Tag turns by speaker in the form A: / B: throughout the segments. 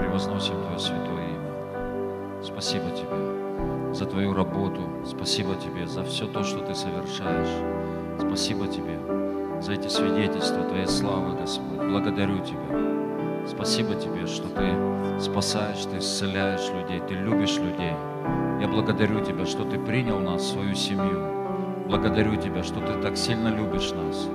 A: превозносим Твое святое имя. Спасибо Тебе за Твою работу. Спасибо Тебе за все то, что Ты совершаешь. Спасибо Тебе за эти свидетельства Твоей славы, Господь. Благодарю Тебя. Спасибо Тебе, что Ты спасаешь, Ты исцеляешь людей, Ты любишь людей. Я благодарю Тебя, что Ты принял нас свою семью. Благодарю Тебя, что Ты так сильно любишь нас.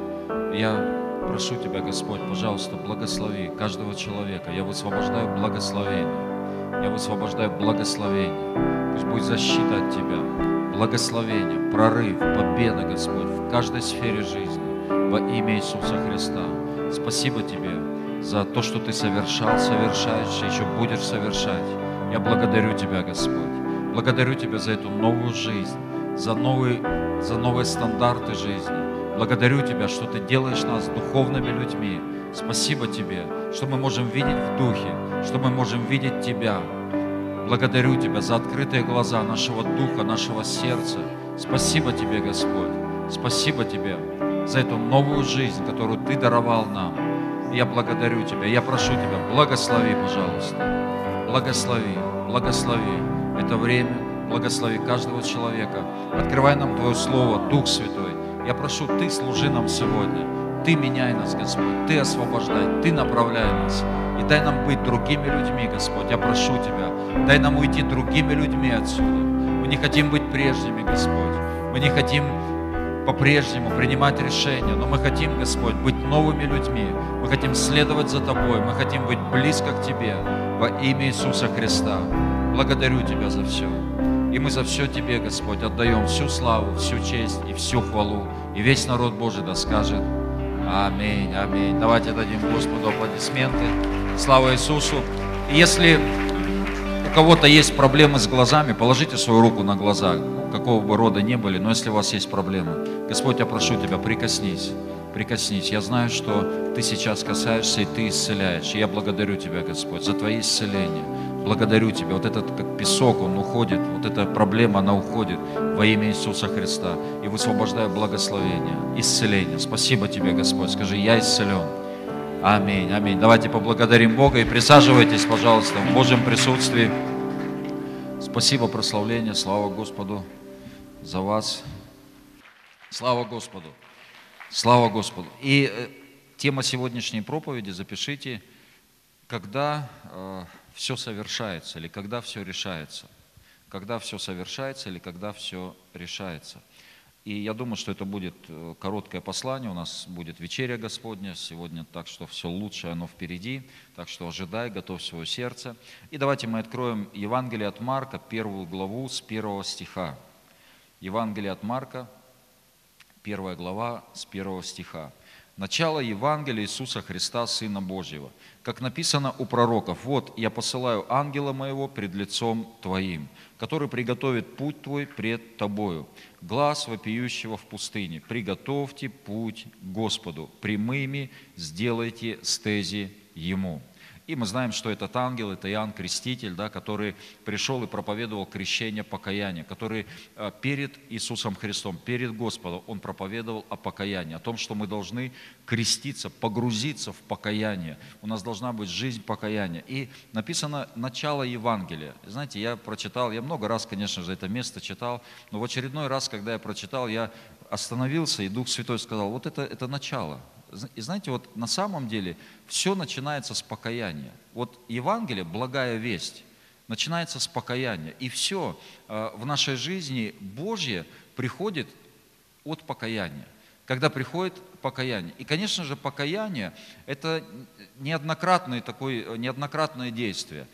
A: Я прошу Тебя, Господь, пожалуйста, благослови каждого человека. Я высвобождаю благословение. Я высвобождаю благословение. Пусть будет защита от Тебя, благословение, прорыв, победа, Господь, в каждой сфере жизни во имя Иисуса Христа. Спасибо Тебе за то, что Ты совершал, совершаешь и еще будешь совершать. Я благодарю Тебя, Господь. Благодарю Тебя за эту новую жизнь, за новые, за новые стандарты жизни. Благодарю Тебя, что Ты делаешь нас духовными людьми. Спасибо Тебе, что мы можем видеть в духе, что мы можем видеть Тебя. Благодарю Тебя за открытые глаза нашего духа, нашего сердца. Спасибо Тебе, Господь. Спасибо Тебе за эту новую жизнь, которую Ты даровал нам. Я благодарю Тебя. Я прошу Тебя, благослови, пожалуйста. Благослови, благослови это время, благослови каждого человека. Открывай нам Твое Слово, Дух Святой. Я прошу, Ты служи нам сегодня. Ты меняй нас, Господь. Ты освобождай, Ты направляй нас. И дай нам быть другими людьми, Господь. Я прошу Тебя, дай нам уйти другими людьми отсюда. Мы не хотим быть прежними, Господь. Мы не хотим по-прежнему принимать решения, но мы хотим, Господь, быть новыми людьми. Мы хотим следовать за Тобой, мы хотим быть близко к Тебе во имя Иисуса Христа. Благодарю Тебя за все. И мы за все Тебе, Господь, отдаем всю славу, всю честь и всю хвалу. И весь народ Божий да скажет Аминь, аминь. Давайте дадим Господу аплодисменты. Слава Иисусу. Если у кого-то есть проблемы с глазами, положите свою руку на глаза, какого бы рода не были, но если у вас есть проблемы, Господь, я прошу Тебя, прикоснись, прикоснись. Я знаю, что Ты сейчас касаешься и Ты исцеляешь. И я благодарю Тебя, Господь, за Твои исцеления. Благодарю Тебя. Вот этот как песок, он уходит, вот эта проблема, она уходит во имя Иисуса Христа. И высвобождаю благословение, исцеление. Спасибо Тебе, Господь. Скажи, я исцелен. Аминь, аминь. Давайте поблагодарим Бога и присаживайтесь, пожалуйста, в Божьем присутствии. Спасибо, прославление, слава Господу за вас. Слава Господу. Слава Господу. И э, тема сегодняшней проповеди, запишите, когда э, все совершается или когда все решается. Когда все совершается или когда все решается. И я думаю, что это будет э, короткое послание, у нас будет вечеря Господня сегодня, так что все лучшее, оно впереди, так что ожидай, готовь свое сердце. И давайте мы откроем Евангелие от Марка, первую главу с первого стиха. Евангелие от Марка, первая глава с первого стиха. Начало Евангелия Иисуса Христа, Сына Божьего. Как написано у пророков, «Вот я посылаю ангела моего пред лицом Твоим, который приготовит путь Твой пред Тобою. Глаз вопиющего в пустыне, приготовьте путь Господу, прямыми сделайте стези Ему». И мы знаем, что этот ангел, это Иоанн Креститель, да, который пришел и проповедовал крещение покаяния, который э, перед Иисусом Христом, перед Господом, он проповедовал о покаянии, о том, что мы должны креститься, погрузиться в покаяние. У нас должна быть жизнь покаяния. И написано начало Евангелия. Знаете, я прочитал, я много раз, конечно же, это место читал, но в очередной раз, когда я прочитал, я остановился, и Дух Святой сказал, вот это, это начало, и знаете, вот на самом деле все начинается с покаяния. Вот Евангелие, благая весть, начинается с покаяния. И все э, в нашей жизни Божье приходит от покаяния. Когда приходит покаяние. И, конечно же, покаяние – это неоднократное, такое, неоднократное действие.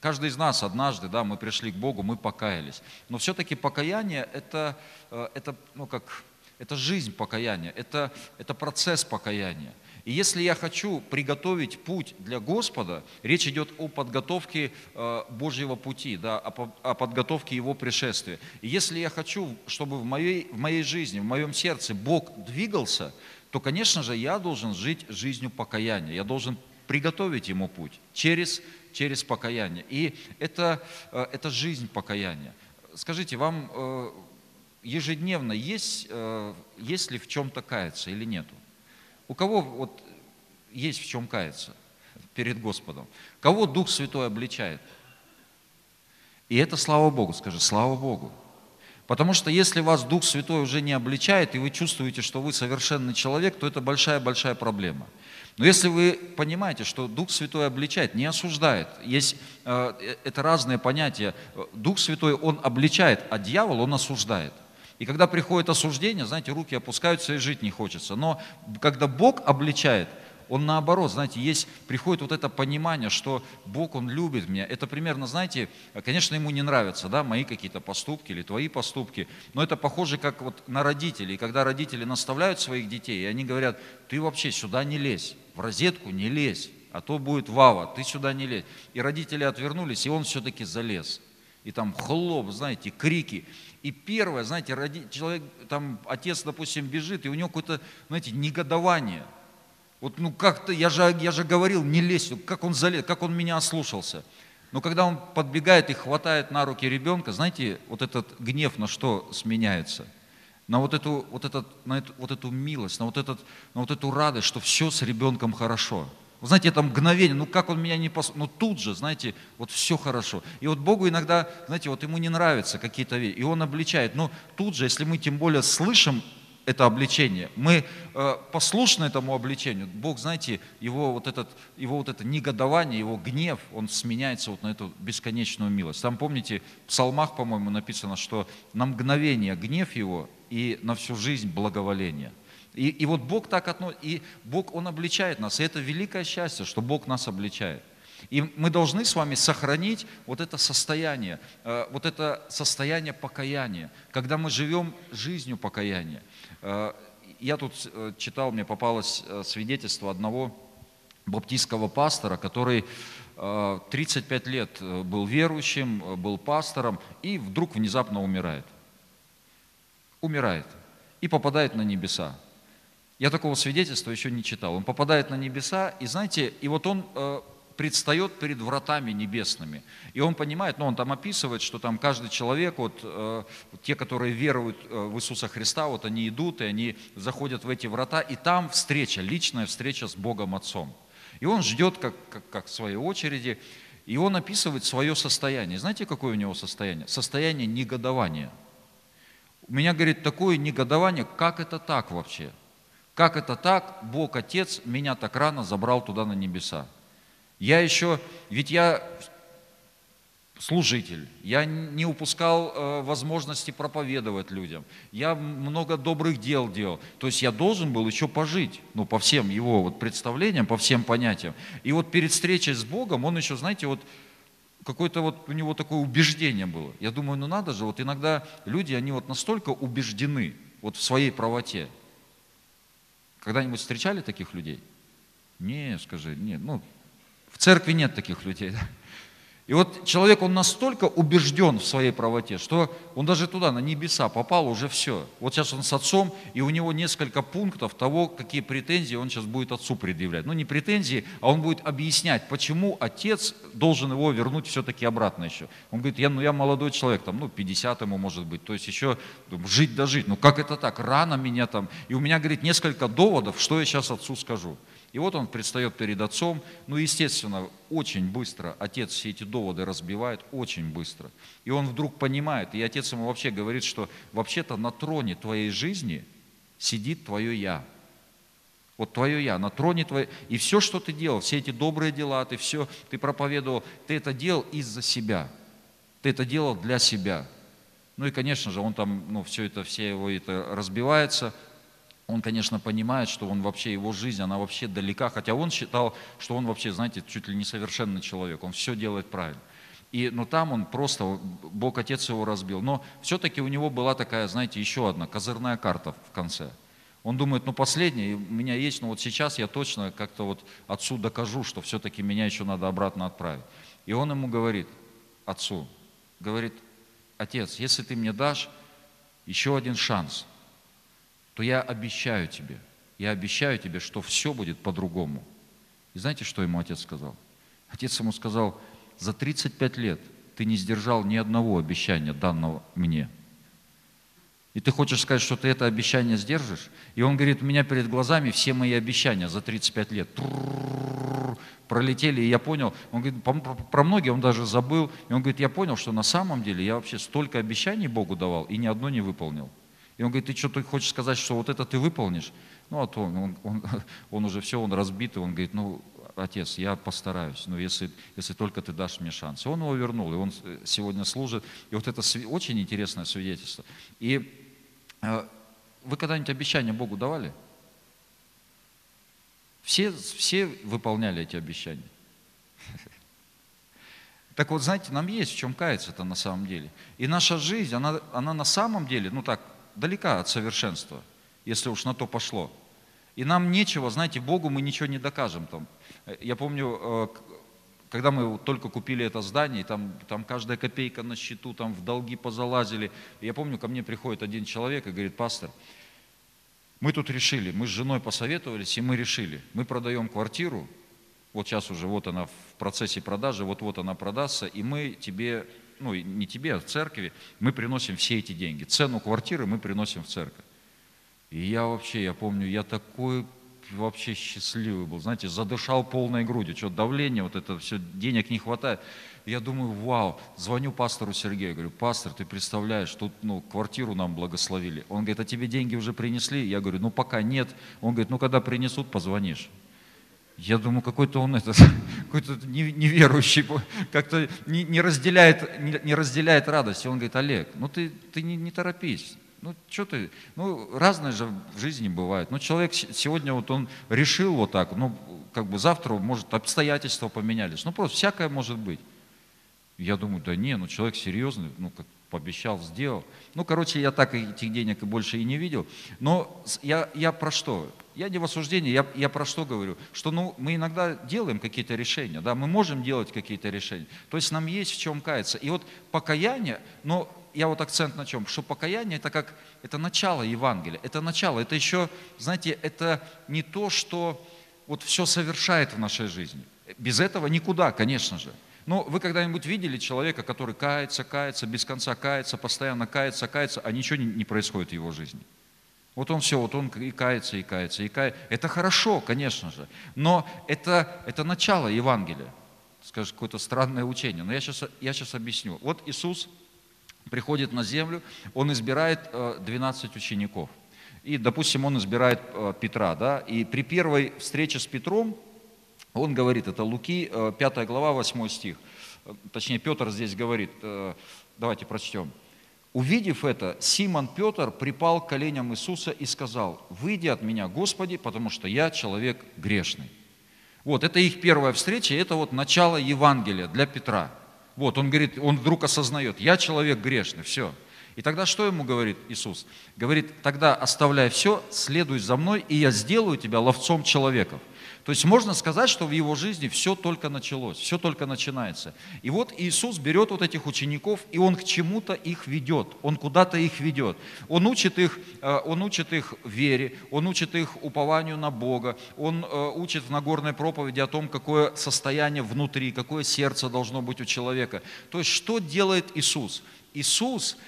A: Каждый из нас однажды, да, мы пришли к Богу, мы покаялись. Но все-таки покаяние – это, э, это ну, как это жизнь покаяния, это, это процесс покаяния. И если я хочу приготовить путь для Господа, речь идет о подготовке э, Божьего пути, да, о подготовке Его пришествия. И если я хочу, чтобы в моей, в моей жизни, в моем сердце Бог двигался, то, конечно же, я должен жить жизнью покаяния. Я должен приготовить Ему путь через, через покаяние. И это, э, это жизнь покаяния. Скажите, вам э, ежедневно есть, э, есть ли в чем-то каяться или нету? У кого вот есть в чем каяться? перед Господом. Кого Дух Святой обличает? И это слава Богу, скажи, слава Богу. Потому что если вас Дух Святой уже не обличает, и вы чувствуете, что вы совершенный человек, то это большая-большая проблема. Но если вы понимаете, что Дух Святой обличает, не осуждает, есть, э, э это разные понятия. Дух Святой, Он обличает, а дьявол, Он осуждает. И когда приходит осуждение, знаете, руки опускаются и жить не хочется. Но когда Бог обличает – он наоборот, знаете, есть, приходит вот это понимание, что Бог, Он любит меня. Это примерно, знаете, конечно, ему не нравятся, да, мои какие-то поступки или твои поступки, но это похоже как вот на родителей. Когда родители наставляют своих детей, и они говорят, ты вообще сюда не лезь, в розетку не лезь, а то будет вава, ты сюда не лезь. И родители отвернулись, и он все-таки залез. И там хлоп, знаете, крики. И первое, знаете, роди... человек, там отец, допустим, бежит, и у него какое-то, знаете, негодование – вот ну как-то, я же, я же говорил, не лезь, как он залез, как он меня ослушался. Но когда он подбегает и хватает на руки ребенка, знаете, вот этот гнев на что сменяется? На вот эту, вот этот, на эту, вот эту милость, на вот, этот, на вот эту радость, что все с ребенком хорошо. Вы знаете, это мгновение, ну как он меня не пос... Ну тут же, знаете, вот все хорошо. И вот Богу иногда, знаете, вот ему не нравятся какие-то вещи, и он обличает. Но тут же, если мы тем более слышим это обличение. Мы э, послушны этому обличению. Бог, знаете, его вот, этот, его вот это негодование, его гнев, он сменяется вот на эту бесконечную милость. Там, помните, в псалмах, по-моему, написано, что на мгновение гнев его и на всю жизнь благоволение. И, и вот Бог так относится, и Бог, Он обличает нас. И это великое счастье, что Бог нас обличает. И мы должны с вами сохранить вот это состояние, э, вот это состояние покаяния, когда мы живем жизнью покаяния. Э, я тут э, читал, мне попалось свидетельство одного баптистского пастора, который 35 лет был верующим, был пастором, и вдруг внезапно умирает. Умирает и попадает на небеса. Я такого свидетельства еще не читал. Он попадает на небеса, и знаете, и вот он предстает перед вратами небесными. И он понимает, ну он там описывает, что там каждый человек, вот э, те, которые веруют э, в Иисуса Христа, вот они идут, и они заходят в эти врата, и там встреча, личная встреча с Богом Отцом. И он ждет, как, как, как в своей очереди, и он описывает свое состояние. Знаете, какое у него состояние? Состояние негодования. У меня, говорит, такое негодование, как это так вообще? Как это так, Бог Отец меня так рано забрал туда на небеса? Я еще, ведь я служитель, я не упускал э, возможности проповедовать людям, я много добрых дел делал, то есть я должен был еще пожить, ну, по всем его вот представлениям, по всем понятиям. И вот перед встречей с Богом он еще, знаете, вот какое-то вот у него такое убеждение было. Я думаю, ну надо же, вот иногда люди, они вот настолько убеждены вот в своей правоте. Когда-нибудь встречали таких людей? Не, скажи, нет, ну, в церкви нет таких людей. И вот человек, он настолько убежден в своей правоте, что он даже туда, на небеса попал, уже все. Вот сейчас он с отцом, и у него несколько пунктов того, какие претензии он сейчас будет отцу предъявлять. Ну, не претензии, а он будет объяснять, почему отец должен его вернуть все-таки обратно еще. Он говорит, я, ну, я молодой человек, там, ну, 50 ему может быть, то есть еще жить да жить. Ну, как это так? Рано меня там. И у меня, говорит, несколько доводов, что я сейчас отцу скажу. И вот он предстает перед отцом, ну, естественно, очень быстро отец все эти доводы разбивает, очень быстро. И он вдруг понимает, и отец ему вообще говорит, что вообще-то на троне твоей жизни сидит твое «я». Вот твое «я» на троне твое. И все, что ты делал, все эти добрые дела, ты все, ты проповедовал, ты это делал из-за себя. Ты это делал для себя. Ну и, конечно же, он там, ну, все это, все его это разбивается – он, конечно, понимает, что он вообще, его жизнь, она вообще далека, хотя он считал, что он вообще, знаете, чуть ли не совершенный человек, он все делает правильно. И, но там он просто, Бог Отец его разбил. Но все-таки у него была такая, знаете, еще одна козырная карта в конце. Он думает, ну последняя, у меня есть, но вот сейчас я точно как-то вот отцу докажу, что все-таки меня еще надо обратно отправить. И он ему говорит, отцу, говорит, отец, если ты мне дашь еще один шанс – то я обещаю тебе, я обещаю тебе, что все будет по-другому. И знаете, что ему отец сказал? Отец ему сказал, за 35 лет ты не сдержал ни одного обещания, данного мне. И ты хочешь сказать, что ты это обещание сдержишь? И он говорит, у меня перед глазами все мои обещания за 35 лет пролетели, и я понял, он говорит, про многие он даже забыл, и он говорит, я понял, что на самом деле я вообще столько обещаний Богу давал, и ни одно не выполнил. И он говорит, ты что, ты хочешь сказать, что вот это ты выполнишь? Ну, а то он, он, он, он уже все, он разбитый, он говорит, ну, отец, я постараюсь, но если, если только ты дашь мне шанс. И он его вернул, и он э, сегодня служит. И вот это очень интересное свидетельство. И а, вы когда-нибудь обещания Богу давали? Все, все выполняли эти обещания. Так вот, знаете, нам есть в чем каяться-то на самом деле. И наша жизнь, она, она на самом деле, ну так, далека от совершенства, если уж на то пошло. И нам нечего, знаете, Богу мы ничего не докажем там. Я помню, э, когда мы только купили это здание, там, там каждая копейка на счету, там в долги позалазили. я помню, ко мне приходит один человек и говорит, пастор, мы тут решили, мы с женой посоветовались, и мы решили, мы продаем квартиру, вот сейчас уже вот она в процессе продажи, вот-вот она продастся, и мы тебе, ну не тебе, а в церкви, мы приносим все эти деньги. Цену квартиры мы приносим в церковь. И я вообще, я помню, я такой вообще счастливый был, знаете, задышал полной грудью, что давление, вот это все, денег не хватает. Я думаю, вау, звоню пастору Сергею, говорю, пастор, ты представляешь, тут ну, квартиру нам благословили. Он говорит, а тебе деньги уже принесли? Я говорю, ну пока нет. Он говорит, ну когда принесут, позвонишь. Я думаю, какой-то он этот, какой-то неверующий, как-то не, не, разделяет, не, не разделяет радость. И он говорит, Олег, ну ты, ты не, не торопись, ну, что ты, ну, разное же в жизни бывает. Ну, человек сегодня вот он решил вот так, ну, как бы завтра, может, обстоятельства поменялись. Ну, просто всякое может быть. Я думаю, да не, ну, человек серьезный, ну, как пообещал, сделал. Ну, короче, я так этих денег и больше и не видел. Но я, я про что? Я не в осуждении, я, я про что говорю? Что ну, мы иногда делаем какие-то решения, да, мы можем делать какие-то решения. То есть нам есть в чем каяться. И вот покаяние, но я вот акцент на чем? Что покаяние это как, это начало Евангелия, это начало, это еще, знаете, это не то, что вот все совершает в нашей жизни. Без этого никуда, конечно же. Но вы когда-нибудь видели человека, который кается, кается, без конца кается, постоянно кается, кается, а ничего не, происходит в его жизни? Вот он все, вот он и кается, и кается, и кается. Это хорошо, конечно же, но это, это начало Евангелия. Скажешь, какое-то странное учение. Но я сейчас, я сейчас объясню. Вот Иисус приходит на землю, он избирает 12 э, учеников. И, допустим, он избирает э, Петра, да, и при первой встрече с Петром он говорит, это Луки, 5 э, глава, 8 стих, точнее, Петр здесь говорит, давайте прочтем. Увидев это, Симон Петр припал к коленям Иисуса и сказал, «Выйди от меня, Господи, потому что я человек грешный». Вот, это их первая встреча, это вот начало Евангелия для Петра – вот, он говорит, он вдруг осознает, я человек грешный, все. И тогда что ему говорит Иисус? Говорит, тогда оставляй все, следуй за мной, и я сделаю тебя ловцом человеков. То есть можно сказать, что в его жизни все только началось, все только начинается. И вот Иисус берет вот этих учеников, и Он к чему-то их ведет, Он куда-то их ведет. Он учит их, э, он учит их вере, Он учит их упованию на Бога, Он э, учит в Нагорной проповеди о том, какое состояние внутри, какое сердце должно быть у человека. То есть что делает Иисус? Иисус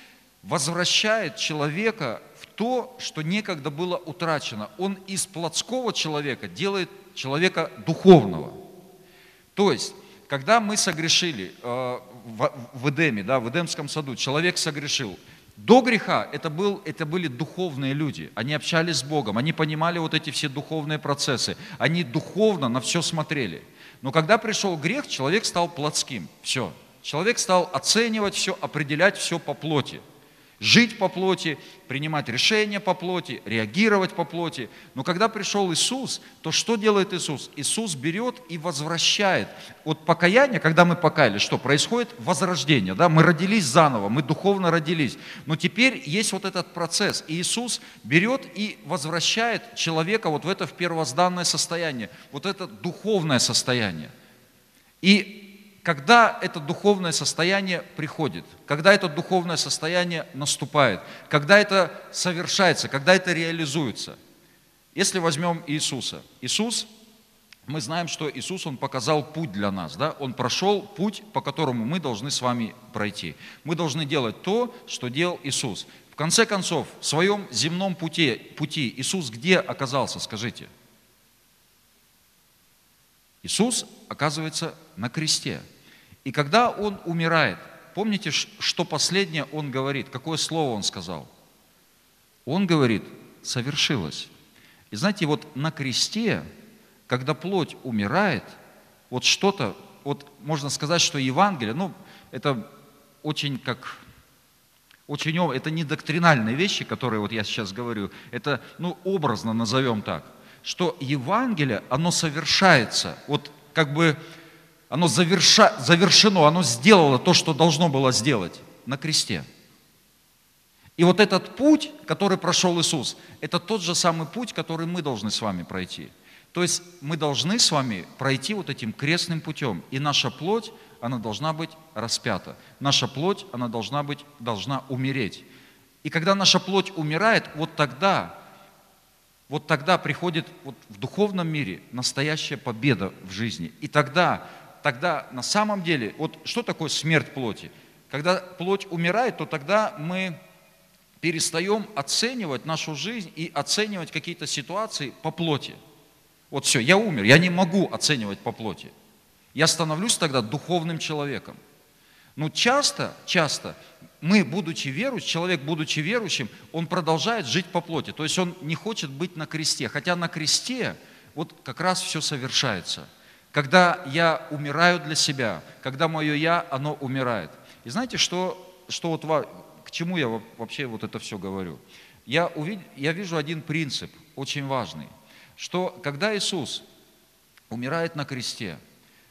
A: возвращает человека в то, что некогда было утрачено. Он из плотского человека делает человека духовного. То есть, когда мы согрешили э, в Эдеме, да, в Эдемском саду, человек согрешил, до греха это, был, это были духовные люди. Они общались с Богом, они понимали вот эти все духовные процессы. Они духовно на все смотрели. Но когда пришел грех, человек стал плотским. Все. Человек стал оценивать все, определять все по плоти жить по плоти, принимать решения по плоти, реагировать по плоти. Но когда пришел Иисус, то что делает Иисус? Иисус берет и возвращает. От покаяния, когда мы покаялись, что происходит? Возрождение. Да? Мы родились заново, мы духовно родились. Но теперь есть вот этот процесс. И Иисус берет и возвращает человека вот в это в первозданное состояние, вот это духовное состояние. И когда это духовное состояние приходит, когда это духовное состояние наступает, когда это совершается, когда это реализуется. Если возьмем Иисуса. Иисус, мы знаем, что Иисус, Он показал путь для нас. Да? Он прошел путь, по которому мы должны с вами пройти. Мы должны делать то, что делал Иисус. конце концов, в своем земном пути, пути Иисус где оказался, скажите? Иисус оказывается на кресте. И когда Он умирает, помните, что последнее Он говорит? Какое слово Он сказал? Он говорит, совершилось. И знаете, вот на кресте, когда плоть умирает, вот что-то, вот можно сказать, что Евангелие, ну, это очень как очень, это не доктринальные вещи, которые вот я сейчас говорю, это, ну, образно назовем так, что Евангелие, оно совершается, вот как бы оно заверша, завершено, оно сделало то, что должно было сделать на кресте. И вот этот путь, который прошел Иисус, это тот же самый путь, который мы должны с вами пройти. То есть мы должны с вами пройти вот этим крестным путем. И наша плоть, она должна быть распята. Наша плоть, она должна быть, должна умереть. И когда наша плоть умирает, вот тогда, вот тогда приходит вот в духовном мире настоящая победа в жизни. И тогда, тогда на самом деле, вот что такое смерть плоти? Когда плоть умирает, то тогда мы перестаем оценивать нашу жизнь и оценивать какие-то ситуации по плоти. Вот все, я умер, я не могу оценивать по плоти. Я становлюсь тогда духовным человеком. Но часто, часто мы, будучи верующим, человек, будучи верующим, он продолжает жить по плоти. То есть он не хочет быть на кресте. Хотя на кресте вот как раз все совершается. Когда я умираю для себя, когда мое «я», оно умирает. И знаете, что, что вот к чему я вообще вот это все говорю? Я, увид, я вижу один принцип, очень важный, что когда Иисус умирает на кресте,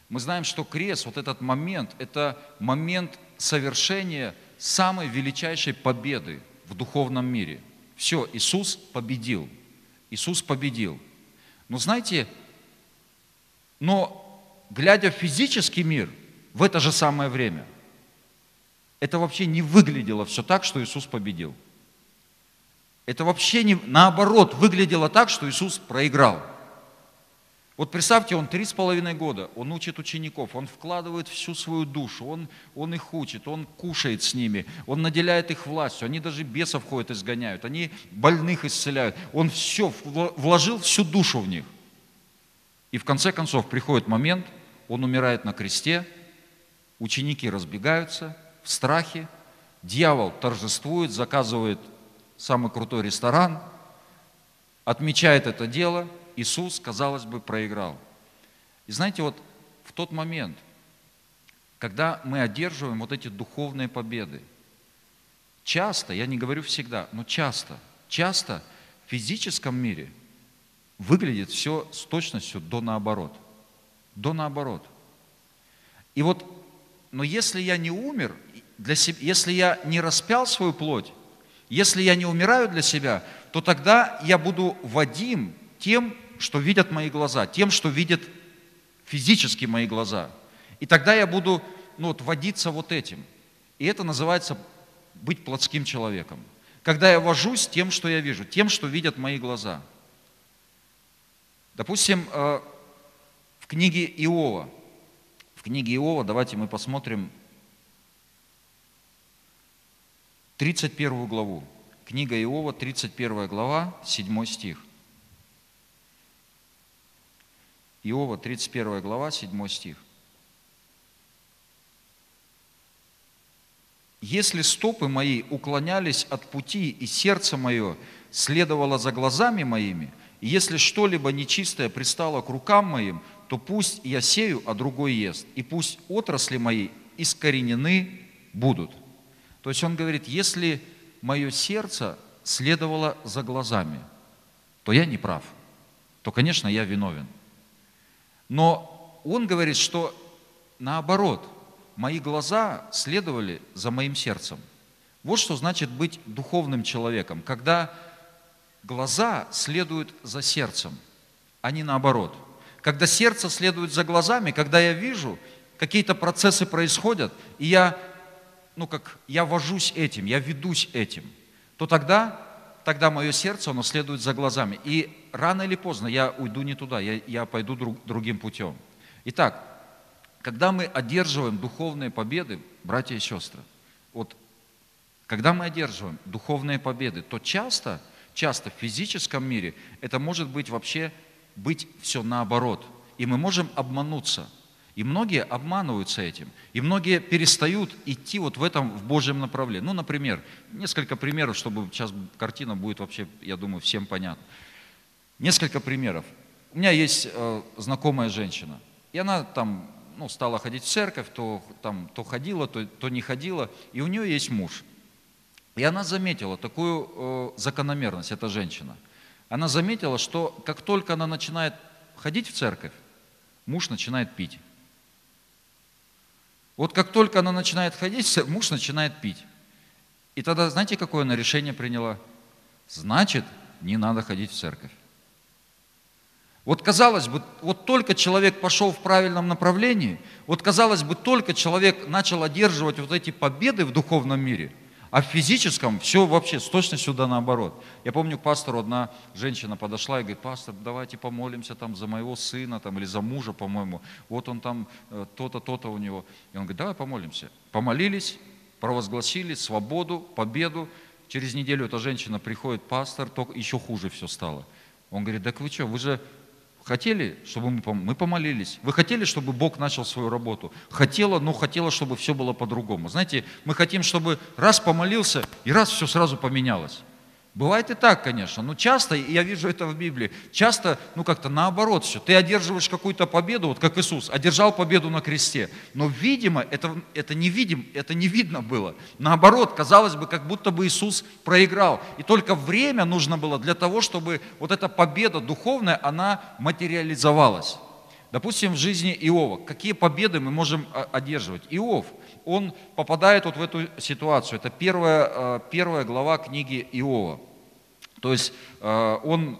A: мы знаем, что крест, вот этот момент, это момент совершения самой величайшей победы в духовном мире. Все, Иисус победил. Иисус победил. Но знаете, но глядя в физический мир в это же самое время, это вообще не выглядело все так, что Иисус победил. Это вообще не, наоборот, выглядело так, что Иисус проиграл. Вот представьте, он три с половиной года, он учит учеников, он вкладывает всю свою душу, он, он их учит, он кушает с ними, он наделяет их властью, они даже бесов ходят изгоняют, они больных исцеляют, он все, вложил всю душу в них. И в конце концов приходит момент, он умирает на кресте, ученики разбегаются в страхе, дьявол торжествует, заказывает самый крутой ресторан, отмечает это дело – Иисус, казалось бы, проиграл. И знаете, вот в тот момент, когда мы одерживаем вот эти духовные победы, часто, я не говорю всегда, но часто, часто в физическом мире выглядит все с точностью до наоборот. До наоборот. И вот, но если я не умер, для себя, если я не распял свою плоть, если я не умираю для себя, то тогда я буду Вадим тем, что видят мои глаза, тем, что видят физически мои глаза. И тогда я буду ну, вот, водиться вот этим. И это называется быть плотским человеком. Когда я вожусь тем, что я вижу, тем, что видят мои глаза. Допустим, э, в книге Иова, в книге Иова, давайте мы посмотрим 31 главу. Книга Иова, 31 глава, 7 стих. Иова, 31 глава, 7 стих. «Если стопы мои уклонялись от пути, и сердце мое следовало за глазами моими, и если что-либо нечистое пристало к рукам моим, то пусть я сею, а другой ест, и пусть отрасли мои искоренены будут». То есть он говорит, если мое сердце следовало за глазами, то я не прав, то, конечно, я виновен. Но он говорит, что наоборот, мои глаза следовали за моим сердцем. Вот что значит быть духовным человеком, когда глаза следуют за сердцем, а не наоборот. Когда сердце следует за глазами, когда я вижу, какие-то процессы происходят, и я, ну как, я вожусь этим, я ведусь этим, то тогда тогда мое сердце, оно следует за глазами. И рано или поздно я уйду не туда, я, я пойду друг, другим путем. Итак, когда мы одерживаем духовные победы, братья и сестры, вот Когда мы одерживаем духовные победы, то часто, часто в физическом мире это может быть вообще быть все наоборот. И мы можем обмануться. И многие обманываются этим. И многие перестают идти вот в этом, в Божьем направлении. Ну, например, несколько примеров, чтобы сейчас картина будет вообще, я думаю, всем понятна. Несколько примеров. У меня есть э, знакомая женщина, и она там ну, стала ходить в церковь, то, там, то ходила, то, то не ходила, и у нее есть муж. И она заметила такую э, закономерность, эта женщина. Она заметила, что как только она начинает ходить в церковь, муж начинает пить. Вот как только она начинает ходить, муж начинает пить. И тогда, знаете, какое она решение приняла? Значит, не надо ходить в церковь. Вот казалось бы, вот только человек пошел в правильном направлении, вот казалось бы, только человек начал одерживать вот эти победы в духовном мире, а в физическом все вообще с точностью да наоборот. Я помню, к пастору одна женщина подошла и говорит, пастор, давайте помолимся там за моего сына там, или за мужа, по-моему. Вот он там, э, то-то, то-то у него. И он говорит, давай помолимся. Помолились, провозгласили свободу, победу. Через неделю эта женщина приходит, пастор, только еще хуже все стало. Он говорит, так вы что, вы же Хотели, чтобы мы, мы помолились. Вы хотели, чтобы Бог начал свою работу? Хотела, но хотела, чтобы все было по-другому. Знаете, мы хотим, чтобы раз помолился, и раз все сразу поменялось. Бывает и так, конечно, но часто, и я вижу это в Библии, часто, ну как-то наоборот все. Ты одерживаешь какую-то победу, вот как Иисус, одержал победу на кресте. Но, видимо, это, это, не, видим, это не видно было. Наоборот, казалось бы, как будто бы Иисус проиграл. И только время нужно было для того, чтобы вот эта победа духовная, она материализовалась. Допустим, в жизни Иова. Какие победы мы можем а, одерживать? Иов, он попадает вот в эту ситуацию. Это первая, а, первая глава книги Иова. То есть э, он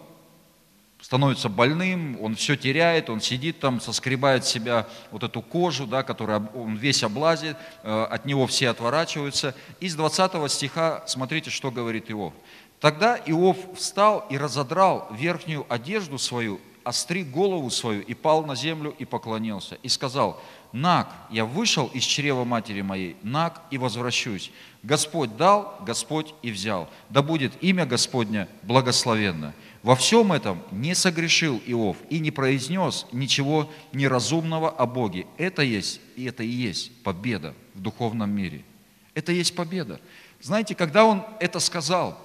A: становится больным, он все теряет, он сидит там, соскребает себя вот эту кожу, да, которая он весь облазит, э, от него все отворачиваются. Из 20 стиха смотрите, что говорит Иов. Тогда Иов встал и разодрал верхнюю одежду свою, остриг голову свою и пал на землю и поклонился. И сказал, Наг, я вышел из чрева матери моей, наг и возвращусь. Господь дал, Господь и взял. Да будет имя Господня благословенно. Во всем этом не согрешил Иов и не произнес ничего неразумного о Боге. Это есть, и это и есть победа в духовном мире. Это есть победа. Знаете, когда он это сказал,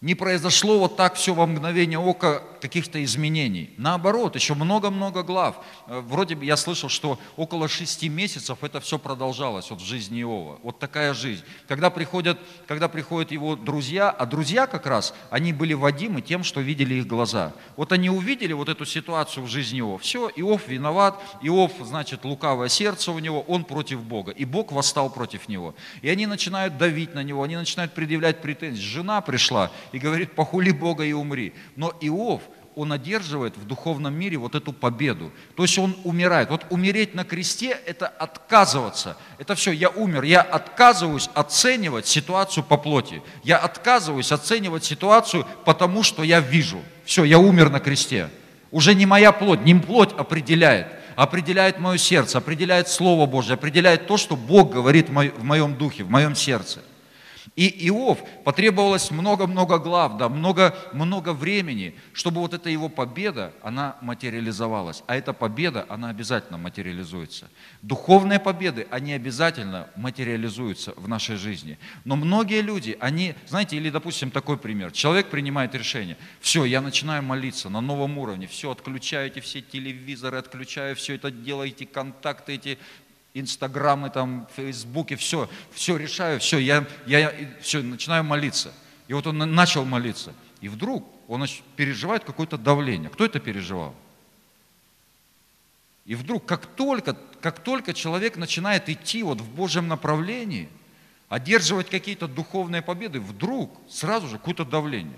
A: не произошло вот так все во мгновение ока каких-то изменений. Наоборот, еще много-много глав. Э, вроде бы я слышал, что около шести месяцев это все продолжалось вот в жизни Иова. Вот такая жизнь. Когда приходят, когда приходят его друзья, а друзья как раз, они были водимы тем, что видели их глаза. Вот они увидели вот эту ситуацию в жизни Иова. Все, Иов виноват, Иов, значит, лукавое сердце у него, он против Бога. И Бог восстал против него. И они начинают давить на него, они начинают предъявлять претензии. Жена пришла и говорит, похули Бога и умри. Но Иов, он одерживает в духовном мире вот эту победу. То есть он умирает. Вот умереть на кресте – это отказываться. Это все, я умер. Я отказываюсь оценивать ситуацию по плоти. Я отказываюсь оценивать ситуацию потому, что я вижу. Все, я умер на кресте. Уже не моя плоть, не плоть определяет. Определяет мое сердце, определяет Слово Божье, определяет то, что Бог говорит в моем духе, в моем сердце. И Иов потребовалось много-много глав, да, много-много времени, чтобы вот эта его победа, она материализовалась. А эта победа, она обязательно материализуется. Духовные победы, они обязательно материализуются в нашей жизни. Но многие люди, они, знаете, или, допустим, такой пример. Человек принимает решение, все, я начинаю молиться на новом уровне, все, отключаю эти все телевизоры, отключаю все это дело, эти контакты, эти Инстаграмы, там, Фейсбуке, все, все решаю, все, я, я все, начинаю молиться. И вот он начал молиться. И вдруг он переживает какое-то давление. Кто это переживал? И вдруг, как только, как только человек начинает идти вот в Божьем направлении, одерживать какие-то духовные победы, вдруг сразу же какое-то давление.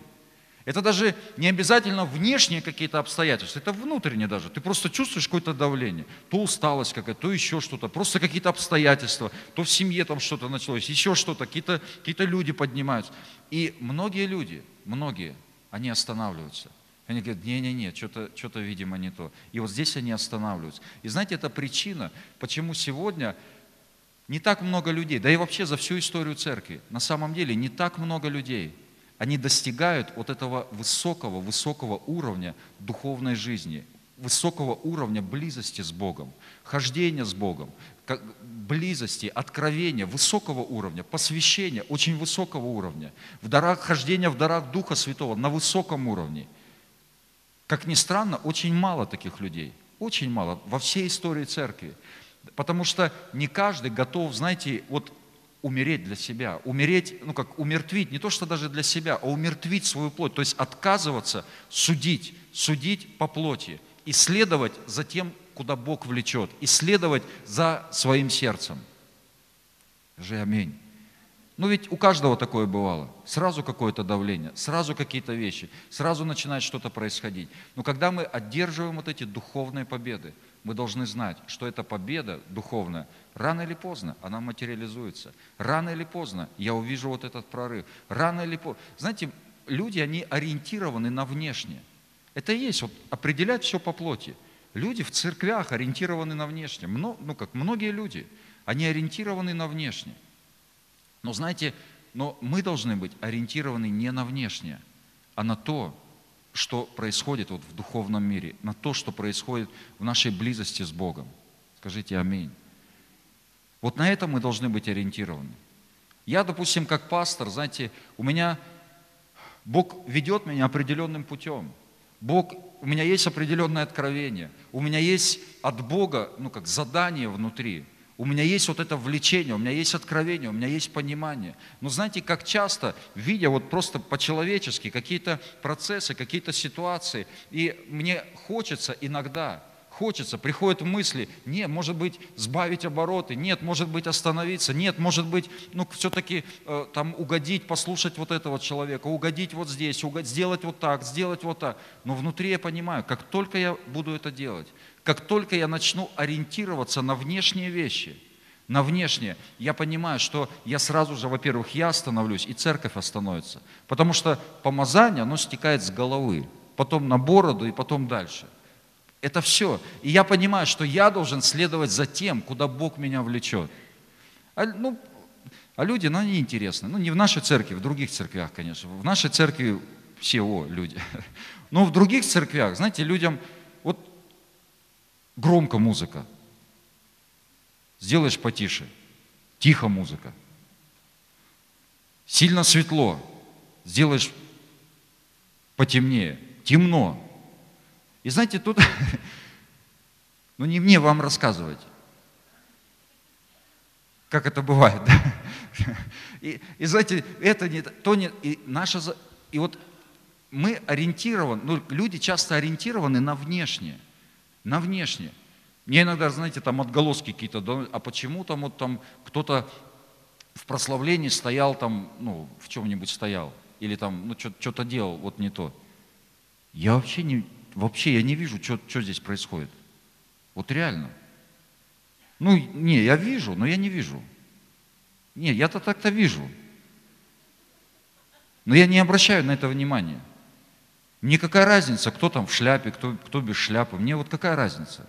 A: Это даже не обязательно внешние какие-то обстоятельства, это внутренние даже. Ты просто чувствуешь какое-то давление. То усталость какая-то, то еще что-то, просто какие-то обстоятельства, то в семье там что-то началось, еще что-то, какие-то какие люди поднимаются. И многие люди, многие, они останавливаются. Они говорят, не-не-не, что-то, что-то, видимо, не то. И вот здесь они останавливаются. И знаете, это причина, почему сегодня Не так много людей, да и вообще за всю историю церкви, на самом деле не так много людей, они достигают вот этого высокого, высокого уровня духовной жизни, высокого уровня близости с Богом, хождения с Богом, близости, откровения, высокого уровня, посвящения, очень высокого уровня, в дарах, хождения в дарах Духа Святого на высоком уровне. Как ни странно, очень мало таких людей, очень мало во всей истории церкви. Потому что не каждый готов, знаете, вот умереть для себя, умереть, ну как умертвить, не то что даже для себя, а умертвить свою плоть, то есть отказываться судить, судить по плоти, исследовать за тем, куда Бог влечет, исследовать за своим сердцем. Же аминь. Ну ведь у каждого такое бывало. Сразу какое-то давление, сразу какие-то вещи, сразу начинает что-то происходить. Но когда мы одерживаем вот эти духовные победы, мы должны знать, что эта победа духовная, рано или поздно она материализуется. Рано или поздно я увижу вот этот прорыв. Рано или поздно. Знаете, люди, они ориентированы на внешнее. Это и есть вот определять все по плоти. Люди в церквях ориентированы на внешнее. Ну, как многие люди, они ориентированы на внешнее. Но знаете, но мы должны быть ориентированы не на внешнее, а на то, что происходит вот в духовном мире, на то, что происходит в нашей близости с Богом. Скажите аминь. Вот на это мы должны быть ориентированы. Я, допустим, как пастор, знаете, у меня Бог ведет меня определенным путем. Бог, у меня есть определенное откровение, у меня есть от Бога, ну как задание внутри. У меня есть вот это влечение, у меня есть откровение, у меня есть понимание. Но знаете, как часто, видя вот просто по-человечески какие-то процессы, какие-то ситуации, и мне хочется иногда, хочется, приходят мысли, нет, может быть, сбавить обороты, нет, может быть, остановиться, нет, может быть, ну, все-таки э, там угодить, послушать вот этого человека, угодить вот здесь, угодить, сделать вот так, сделать вот так. Но внутри я понимаю, как только я буду это делать, как только я начну ориентироваться на внешние вещи, на внешнее, я понимаю, что я сразу же, во-первых, я остановлюсь, и церковь остановится. Потому что помазание, оно стекает с головы, потом на бороду и потом дальше. Это все. И я понимаю, что я должен следовать за тем, куда Бог меня влечет. А, ну, а люди, ну, они интересны. Ну, не в нашей церкви, в других церквях, конечно. В нашей церкви все о, люди. Но в других церквях, знаете, людям Громко музыка. Сделаешь потише. Тихо музыка. Сильно светло. Сделаешь потемнее. Темно. И знаете, тут, ну не мне вам рассказывать, как это бывает. Да? И, и знаете, это не то не, и наша, и вот мы ориентированы, ну люди часто ориентированы на внешнее – на внешнее. Мне иногда, знаете, там отголоски какие-то, а почему там вот там кто-то в прославлении стоял там, ну, в чем-нибудь стоял, или там, ну, что-то делал, вот не то. Я вообще не, вообще я не вижу, что, здесь происходит. Вот реально. Ну, не, я вижу, но я не вижу. Не, я-то так-то вижу. Но я не обращаю на это внимания. Мне какая разница, кто там в шляпе, кто, кто без шляпы. Мне вот какая разница?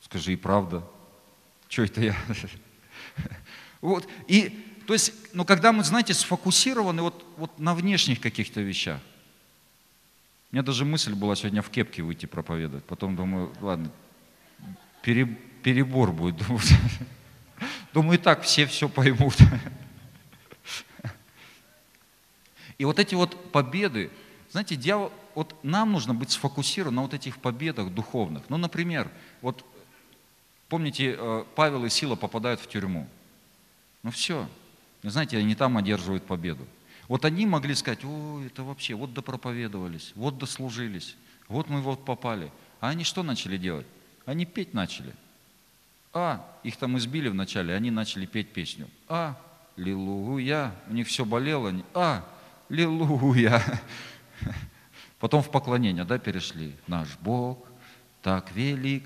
A: Скажи, и правда. Что это я? Вот. И, то есть, ну, когда мы, знаете, сфокусированы вот, вот на внешних каких-то вещах. Меня даже мысль была сегодня в кепке выйти проповедовать. Потом думаю, ладно, пере, перебор будет. Думаю, думаю, и так все все поймут. И вот эти вот победы, знаете, дьявол, вот нам нужно быть сфокусированы на вот этих победах духовных. Ну, например, вот помните, э, Павел и Сила попадают в тюрьму. Ну все, знаете, они там одерживают победу. Вот они могли сказать, о, это вообще, вот допроповедовались, вот дослужились, вот мы вот попали. А они что начали делать? Они петь начали. А, их там избили вначале, они начали петь песню. А, лилуя, у них все болело. А, лилуя. Потом в поклонение, да, перешли. Наш Бог так велик.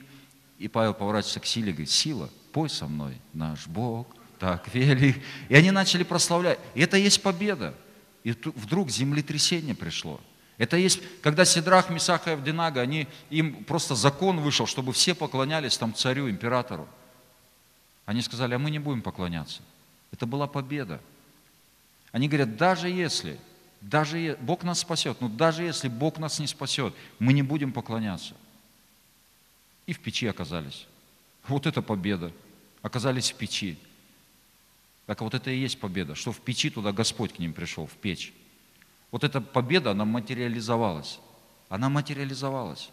A: И Павел поворачивается к силе и говорит, сила, пой со мной, наш Бог так велик. И они начали прославлять. И это есть победа. И вдруг землетрясение пришло. Это есть, когда Сидрах, Месах и Авдинага, они, им просто закон вышел, чтобы все поклонялись там царю, императору. Они сказали, а мы не будем поклоняться. Это была победа. Они говорят, даже если, даже Бог нас спасет, но даже если Бог нас не спасет, мы не будем поклоняться. И в печи оказались. Вот это победа. Оказались в печи. Так вот это и есть победа, что в печи туда Господь к ним пришел, в печь. Вот эта победа, она материализовалась. Она материализовалась.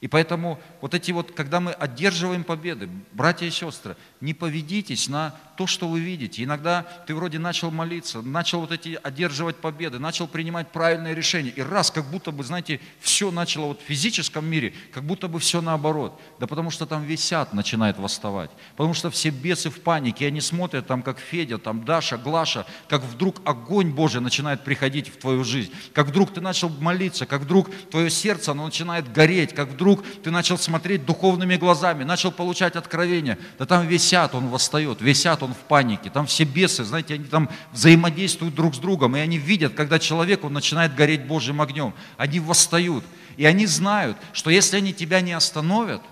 A: И поэтому вот эти вот, когда мы одерживаем победы, братья и сестры, не поведитесь на то, что вы видите. Иногда ты вроде начал молиться, начал вот эти одерживать победы, начал принимать правильные решения. И раз, как будто бы, знаете, все начало вот в физическом мире, как будто бы все наоборот. Да потому что там ад начинает восставать. Потому что все бесы в панике, и они смотрят там, как Федя, там Даша, Глаша, как вдруг огонь Божий начинает приходить в твою жизнь. Как вдруг ты начал молиться, как вдруг твое сердце, оно начинает гореть, как вдруг ты начал смотреть духовными глазами, начал получать откровения, да там ад, он восстает, весь ад, он в панике, там все бесы, знаете, они там взаимодействуют друг с другом, и они видят, когда человек, он начинает гореть Божьим огнем, они восстают, и они знают, что если они тебя не остановят,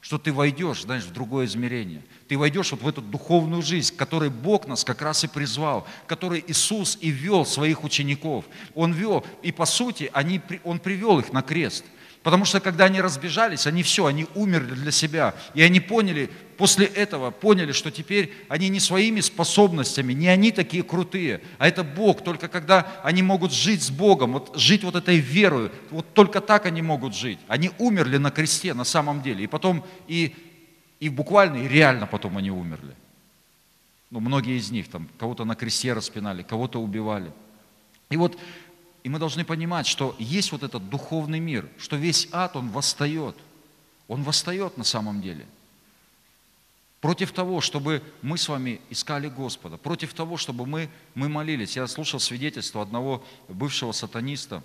A: что ты войдешь, знаешь, в другое измерение. Ты войдешь вот в эту духовную жизнь, которой Бог нас как раз и призвал, которой Иисус и вел своих учеников. Он вел, и по сути, они, Он привел их на крест – Потому что когда они разбежались, они все, они умерли для себя. И они поняли, после этого поняли, что теперь они не своими способностями, не они такие крутые, а это Бог. Только когда они могут жить с Богом, вот жить вот этой верою, вот только так они могут жить. Они умерли на кресте на самом деле. И потом и, и буквально, и реально потом они умерли. Ну, многие из них там кого-то на кресте распинали, кого-то убивали. И вот и мы должны понимать, что есть вот этот духовный мир, что весь ад, он восстает. Он восстает на самом деле. Против того, чтобы мы с вами искали Господа, против того, чтобы мы, мы молились. Я слушал свидетельство одного бывшего сатаниста,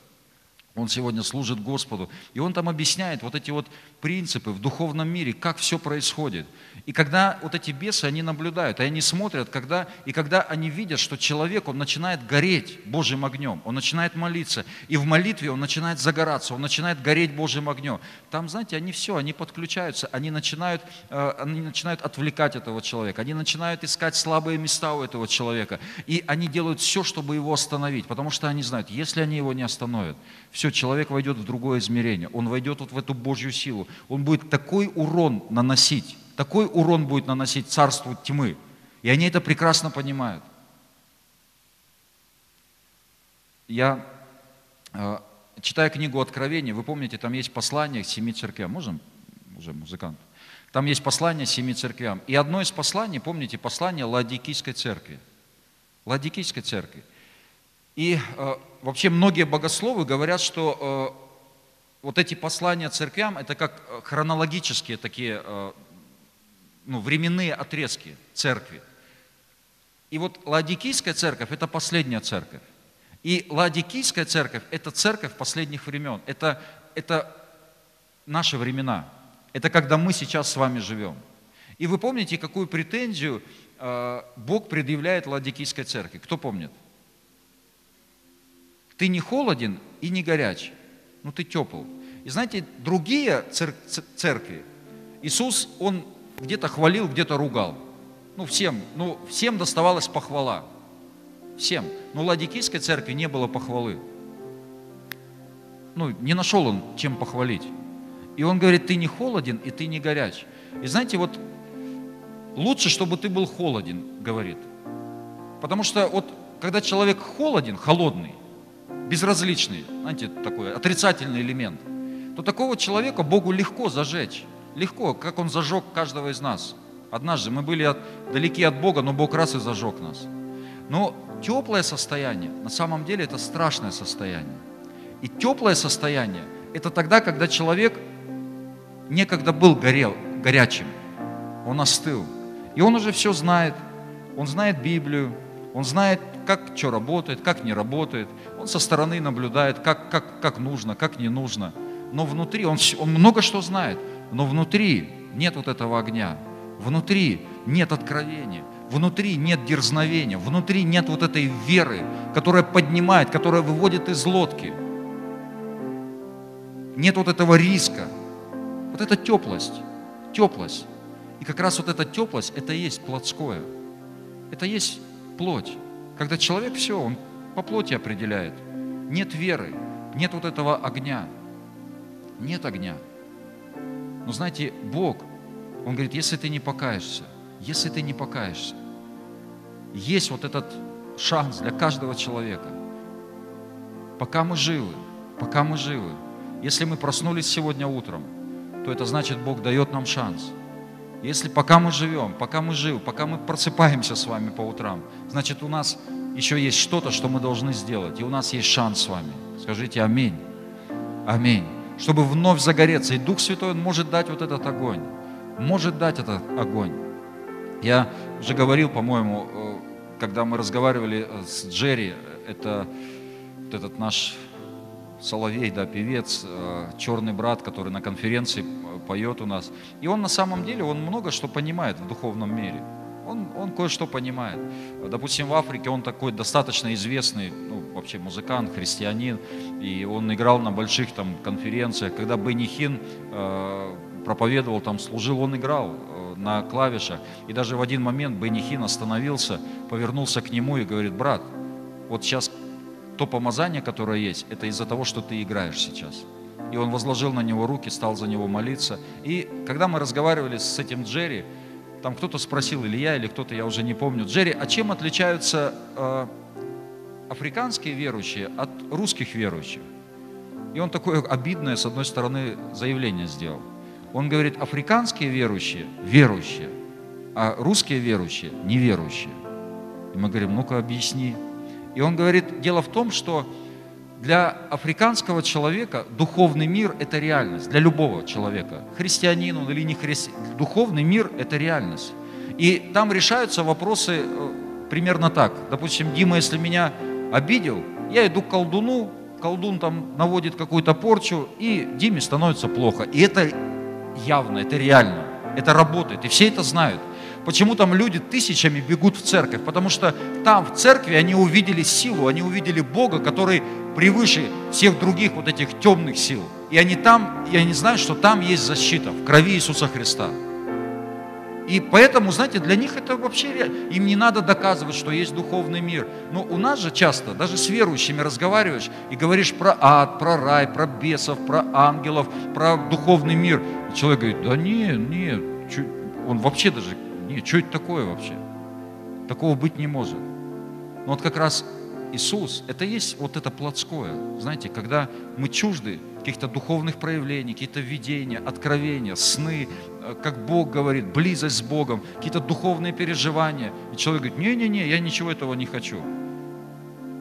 A: он сегодня служит Господу. И он там объясняет вот эти вот принципы в духовном мире, как все происходит. И когда вот эти бесы, они наблюдают, и они смотрят, когда, и когда они видят, что человек, он начинает гореть Божьим огнем, он начинает молиться, и в молитве он начинает загораться, он начинает гореть Божьим огнем. Там, знаете, они все, они подключаются, они начинают, э, они начинают отвлекать этого человека, они начинают искать слабые места у этого человека, и они делают все, чтобы его остановить, потому что они знают, если они его не остановят, все, человек войдет в другое измерение, он войдет вот в эту Божью силу, он будет такой урон наносить, такой урон будет наносить царству тьмы. И они это прекрасно понимают. Я, э, читая книгу Откровения, вы помните, там есть послание к семи церквям. Можем? Уже музыкант. Там есть послание семи церквям. И одно из посланий, помните, послание Ладикийской церкви. Ладикийской церкви. И э, вообще многие богословы говорят, что э, вот эти послания церквям, это как э, хронологические такие э, ну, временные отрезки церкви. И вот Ладикийская церковь – это последняя церковь. И Ладикийская церковь – это церковь последних времен. Это, это наши времена. Это когда мы сейчас с вами живем. И вы помните, какую претензию э, Бог предъявляет Ладикийской церкви? Кто помнит? Ты не холоден и не горяч, но ты тепл. И знаете, другие цер- церкви, Иисус, Он где-то хвалил, где-то ругал. Ну, всем, ну, всем доставалась похвала. Всем. Но Ладикийской церкви не было похвалы. Ну, не нашел он, чем похвалить. И он говорит, ты не холоден и ты не горяч. И знаете, вот лучше, чтобы ты был холоден, говорит. Потому что вот когда человек холоден, холодный, безразличный, знаете, такой отрицательный элемент, то такого человека Богу легко зажечь. Легко, как Он зажег каждого из нас. Однажды мы были от, далеки от Бога, но Бог раз и зажег нас. Но теплое состояние, на самом деле это страшное состояние. И теплое состояние – это тогда, когда человек некогда был горел, горячим, он остыл. И он уже все знает, он знает Библию, он знает, как что работает, как не работает. Он со стороны наблюдает, как, как, как нужно, как не нужно. Но внутри он, он много что знает – но внутри нет вот этого огня, внутри нет откровения, внутри нет дерзновения, внутри нет вот этой веры, которая поднимает, которая выводит из лодки. Нет вот этого риска. Вот это теплость, теплость. И как раз вот эта теплость, это и есть плотское. Это есть плоть. Когда человек все, он по плоти определяет. Нет веры, нет вот этого огня. Нет огня. Но знаете, Бог, Он говорит, если ты не покаешься, если ты не покаешься, есть вот этот шанс для каждого человека. Пока мы живы, пока мы живы, если мы проснулись сегодня утром, то это значит, Бог дает нам шанс. Если пока мы живем, пока мы живы, пока мы просыпаемся с вами по утрам, значит, у нас еще есть что-то, что мы должны сделать, и у нас есть шанс с вами. Скажите аминь. Аминь. Чтобы вновь загореться. И Дух Святой, Он может дать вот этот огонь. Может дать этот огонь. Я уже говорил, по-моему, э, когда мы разговаривали э, с Джерри, это вот этот наш Соловей, да, певец, э, черный брат, который на конференции поет у нас. И он на самом деле, он много что понимает в духовном мире. Он, он кое-что понимает. Допустим, в Африке он такой достаточно известный, ну, вообще музыкант, христианин, и он играл на больших там конференциях. Когда Бенни Хин э, проповедовал, там служил, он играл э, на клавишах. И даже в один момент Бенни Хин остановился, повернулся к нему и говорит, брат, вот сейчас то помазание, которое есть, это из-за того, что ты играешь сейчас. И он возложил на него руки, стал за него молиться. И когда мы разговаривали с этим Джерри, там кто-то спросил, или я, или кто-то, я уже не помню, Джерри, а чем отличаются э, африканские верующие от русских верующих? И он такое обидное, с одной стороны, заявление сделал. Он говорит, африканские верующие – верующие, а русские верующие – неверующие. И мы говорим, ну-ка объясни. И он говорит, дело в том, что для африканского человека духовный мир – это реальность, для любого человека, христианин он или не христианин, духовный мир – это реальность. И там решаются вопросы э, примерно так. Допустим, Дима, если меня обидел, я иду к колдуну, колдун там наводит какую-то порчу, и Диме становится плохо. И это явно, это реально, это работает, и все это знают. Почему там люди тысячами бегут в церковь? Потому что там, в церкви, они увидели силу, они увидели Бога, который превыше всех других вот этих темных сил. И они там, и они знают, что там есть защита в крови Иисуса Христа. И поэтому, знаете, для них это вообще, им не надо доказывать, что есть духовный мир. Но у нас же часто, даже с верующими разговариваешь и говоришь про ад, про рай, про бесов, про ангелов, про духовный мир. И человек говорит, да нет, нет, он вообще даже нет, что это такое вообще? Такого быть не может. Но вот как раз Иисус, это есть вот это плотское. Знаете, когда мы чужды каких-то духовных проявлений, какие-то видения, откровения, сны, э, как Бог говорит, близость с Богом, какие-то духовные переживания. И человек говорит, не-не-не, я ничего этого не хочу.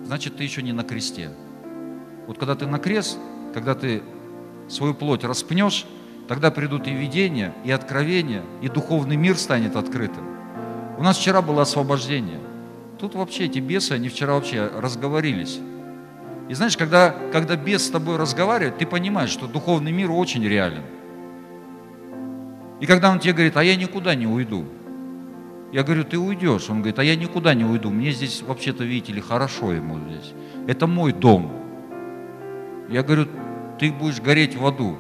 A: Значит, ты еще не на кресте. Вот когда ты на крест, когда ты свою плоть распнешь, Тогда придут и видения, и откровения, и духовный мир станет открытым. У нас вчера было освобождение. Тут вообще эти бесы, они вчера вообще разговорились. И знаешь, когда, когда бес с тобой разговаривает, ты понимаешь, что духовный мир очень реален. И когда он тебе говорит, а я никуда не уйду. Я говорю, ты уйдешь. Он говорит, а я никуда не уйду. Мне здесь вообще-то, видите ли, хорошо ему здесь. Это мой дом. Я говорю, ты будешь гореть в аду.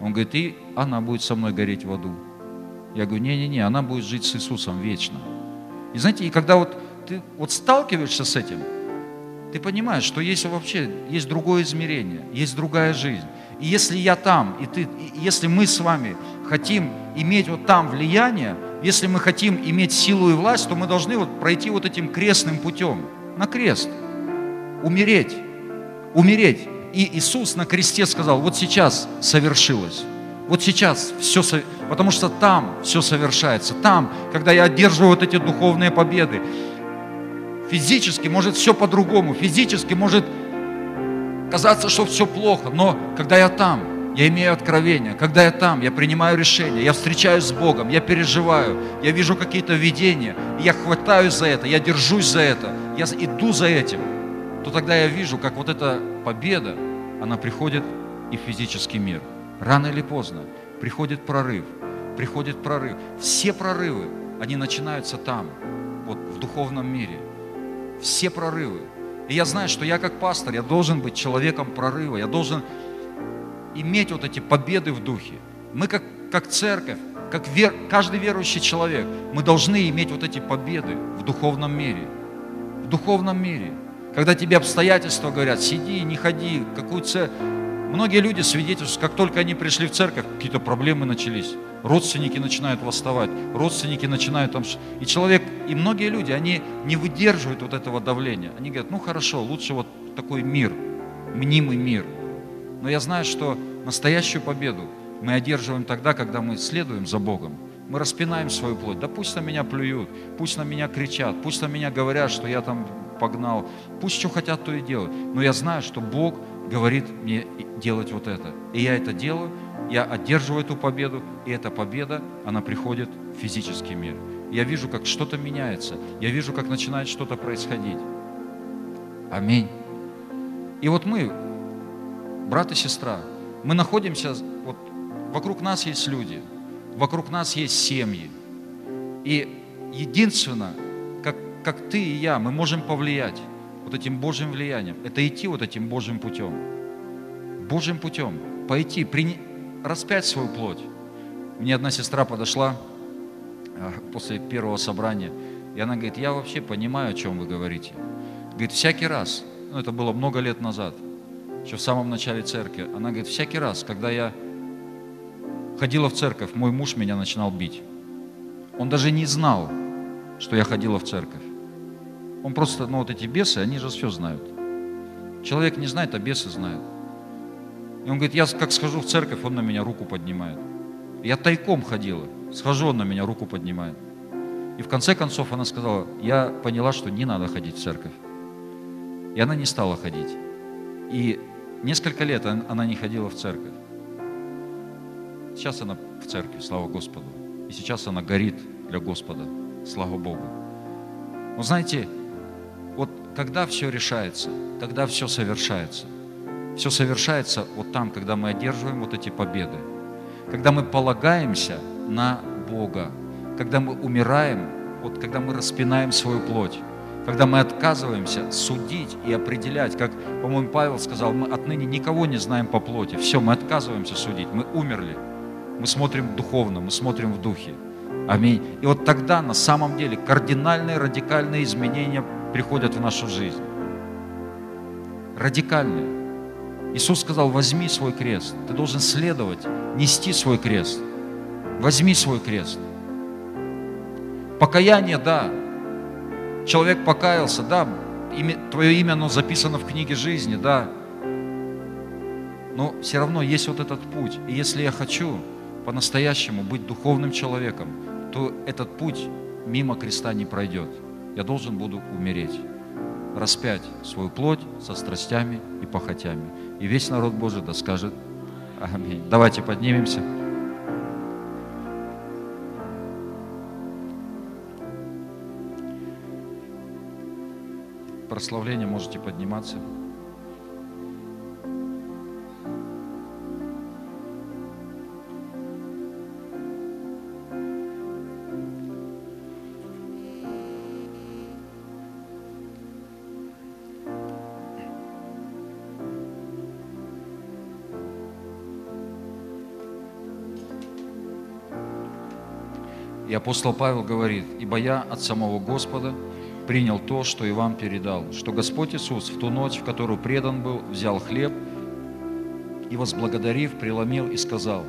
A: Он говорит, и она будет со мной гореть в аду. Я говорю, не-не-не, она будет жить с Иисусом вечно. И знаете, и когда вот ты вот сталкиваешься с этим, ты понимаешь, что есть вообще, есть другое измерение, есть другая жизнь. И если я там, и ты, и если мы с вами хотим иметь вот там влияние, если мы хотим иметь силу и власть, то мы должны вот пройти вот этим крестным путем, на крест, умереть, умереть. И Иисус на кресте сказал, вот сейчас совершилось. Вот сейчас все, потому что там все совершается. Там, когда я одерживаю вот эти духовные победы. Физически может все по-другому. Физически может казаться, что все плохо. Но когда я там, я имею откровение. Когда я там, я принимаю решение. Я встречаюсь с Богом. Я переживаю. Я вижу какие-то видения. Я хватаюсь за это. Я держусь за это. Я иду за этим. То тогда я вижу, как вот эта победа, она приходит и в физический мир. Рано или поздно приходит прорыв, приходит прорыв. Все прорывы, они начинаются там, вот в духовном мире. Все прорывы. И я знаю, что я как пастор, я должен быть человеком прорыва, я должен иметь вот эти победы в духе. Мы как, как церковь, как вер, каждый верующий человек, мы должны иметь вот эти победы в духовном мире. В духовном мире. Когда тебе обстоятельства говорят, сиди, не ходи, какую цель. Многие люди свидетельствуют, как только они пришли в церковь, какие-то проблемы начались. Родственники начинают восставать, родственники начинают там... И человек, и многие люди, они не выдерживают вот этого давления. Они говорят, ну хорошо, лучше вот такой мир, мнимый мир. Но я знаю, что настоящую победу мы одерживаем тогда, когда мы следуем за Богом. Мы распинаем свою плоть. Да пусть на меня плюют, пусть на меня кричат, пусть на меня говорят, что я там погнал. Пусть что хотят, то и делают. Но я знаю, что Бог говорит мне делать вот это. И я это делаю, я одерживаю эту победу, и эта победа, она приходит в физический мир. Я вижу, как что-то меняется, я вижу, как начинает что-то происходить. Аминь. И вот мы, брат и сестра, мы находимся, вот вокруг нас есть люди, вокруг нас есть семьи. И единственное, как, ты и я, мы можем повлиять вот этим Божьим влиянием, это идти вот этим Божьим путем. Божьим путем. Пойти, при... распять свою плоть. Мне одна сестра подошла а, после первого собрания, и она говорит, я вообще понимаю, о чем вы говорите. Говорит, всякий раз, ну это было много лет назад, еще в самом начале церкви, она говорит, всякий раз, когда я ходила в церковь, мой муж меня начинал бить. Он даже не знал, что я ходила в церковь. Он просто, ну вот эти бесы, они же все знают. Человек не знает, а бесы знают. И он говорит, я как схожу в церковь, он на меня руку поднимает. Я тайком ходила, схожу, он на меня руку поднимает. И в конце концов она сказала, я поняла, что не надо ходить в церковь. И она не стала ходить. И несколько лет она не ходила в церковь. Сейчас она в церкви, слава Господу. И сейчас она горит для Господа, слава Богу. Но знаете, когда все решается, когда все совершается, все совершается вот там, когда мы одерживаем вот эти победы, когда мы полагаемся на Бога, когда мы умираем, вот когда мы распинаем свою плоть, когда мы отказываемся судить и определять, как, по-моему, Павел сказал, мы отныне никого не знаем по плоти, все, мы отказываемся судить, мы умерли, мы смотрим духовно, мы смотрим в духе. Аминь. И вот тогда на самом деле кардинальные, радикальные изменения приходят в нашу жизнь. Радикальные. Иисус сказал, возьми свой крест. Ты должен следовать, нести свой крест. Возьми свой крест. Покаяние, да. Человек покаялся, да. Имя, твое имя, оно записано в книге жизни, да. Но все равно есть вот этот путь. И если я хочу по-настоящему быть духовным человеком, то этот путь мимо креста не пройдет. Я должен буду умереть распять свою плоть со страстями и похотями. И весь народ Божий да скажет Аминь. Давайте поднимемся. Прославление можете подниматься. И апостол Павел говорит, «Ибо я от самого Господа принял то, что и вам передал, что Господь Иисус в ту ночь, в которую предан был, взял хлеб и, возблагодарив, преломил и сказал,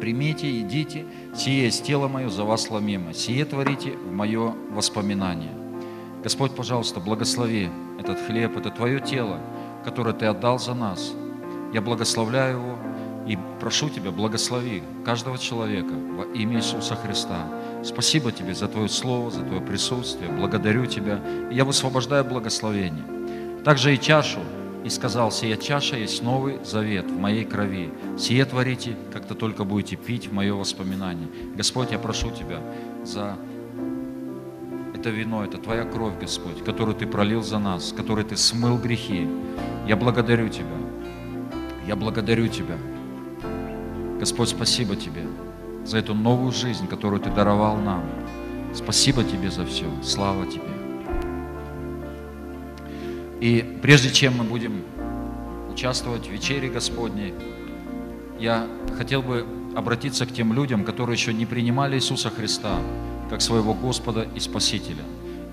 A: «Примите, едите, сие есть тело мое за вас ломимо, сие творите в мое воспоминание». Господь, пожалуйста, благослови этот хлеб, это Твое тело, которое Ты отдал за нас. Я благословляю его, и прошу Тебя, благослови каждого человека во имя Иисуса Христа. Спасибо Тебе за Твое Слово, за Твое присутствие. Благодарю Тебя. Я высвобождаю благословение. Также и чашу. И сказал, сия чаша есть новый завет в моей крови. Сие творите, как-то только будете пить в мое воспоминание. Господь, я прошу Тебя за это вино, это Твоя кровь, Господь, которую Ты пролил за нас, которой Ты смыл грехи. Я благодарю Тебя. Я благодарю Тебя. Господь, спасибо Тебе за эту новую жизнь, которую Ты даровал нам. Спасибо Тебе за все. Слава Тебе. И прежде чем мы будем участвовать в вечере Господней, я хотел бы обратиться к тем людям, которые еще не принимали Иисуса Христа как своего Господа и Спасителя.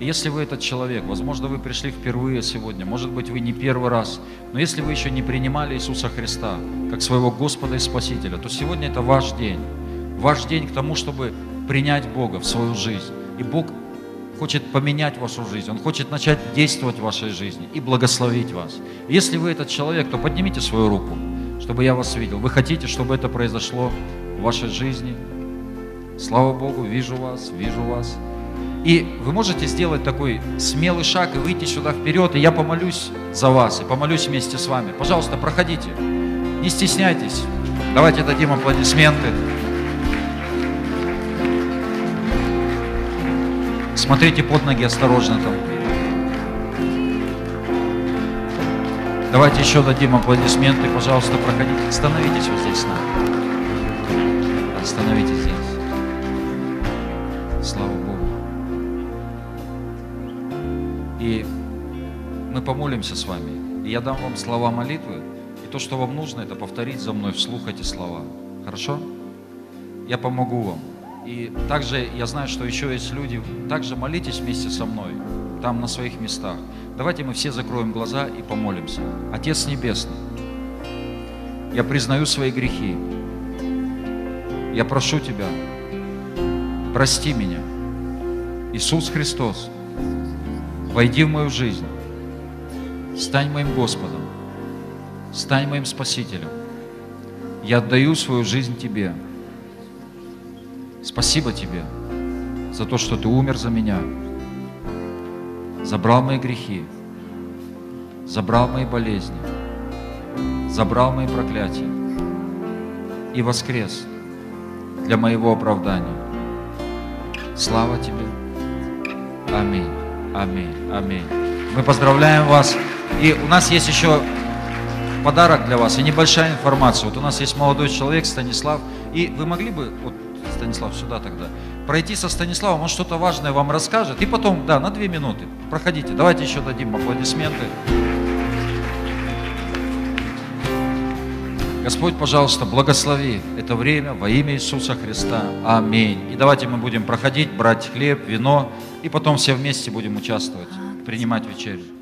A: Если вы этот человек, возможно, вы пришли впервые сегодня, может быть, вы не первый раз, но если вы еще не принимали Иисуса Христа как своего Господа и Спасителя, то сегодня это ваш день. Ваш день к тому, чтобы принять Бога в свою жизнь. И Бог хочет поменять вашу жизнь, Он хочет начать действовать в вашей жизни и благословить вас. Если вы этот человек, то поднимите свою руку, чтобы я вас видел. Вы хотите, чтобы это произошло в вашей жизни? Слава Богу, вижу вас, вижу вас. И вы можете сделать такой смелый шаг и выйти сюда вперед, и я помолюсь за вас, и помолюсь вместе с вами. Пожалуйста, проходите, не стесняйтесь. Давайте дадим аплодисменты. Смотрите под ноги осторожно там. Давайте еще дадим аплодисменты, пожалуйста, проходите. Становитесь вот здесь с. Остановитесь мы помолимся с вами. И я дам вам слова молитвы. И то, что вам нужно, это повторить за мной вслух эти слова. Хорошо? Я помогу вам. И также я знаю, что еще есть люди. Также молитесь вместе со мной, там на своих местах. Давайте мы все закроем глаза и помолимся. Отец Небесный, я признаю свои грехи. Я прошу Тебя, прости меня. Иисус Христос, войди в мою жизнь. Стань моим Господом. Стань моим Спасителем. Я отдаю свою жизнь Тебе. Спасибо Тебе за то, что Ты умер за меня, забрал мои грехи, забрал мои болезни, забрал мои проклятия и воскрес для моего оправдания. Слава Тебе. Аминь. Аминь. Аминь. Мы поздравляем вас. И у нас есть еще подарок для вас и небольшая информация. Вот у нас есть молодой человек, Станислав. И вы могли бы, вот Станислав, сюда тогда. Пройти со Станиславом, он что-то важное вам расскажет. И потом, да, на две минуты. Проходите. Давайте еще дадим аплодисменты. Господь, пожалуйста, благослови это время во имя Иисуса Христа. Аминь. И давайте мы будем проходить, брать хлеб, вино, и потом все вместе будем участвовать, принимать вечерю.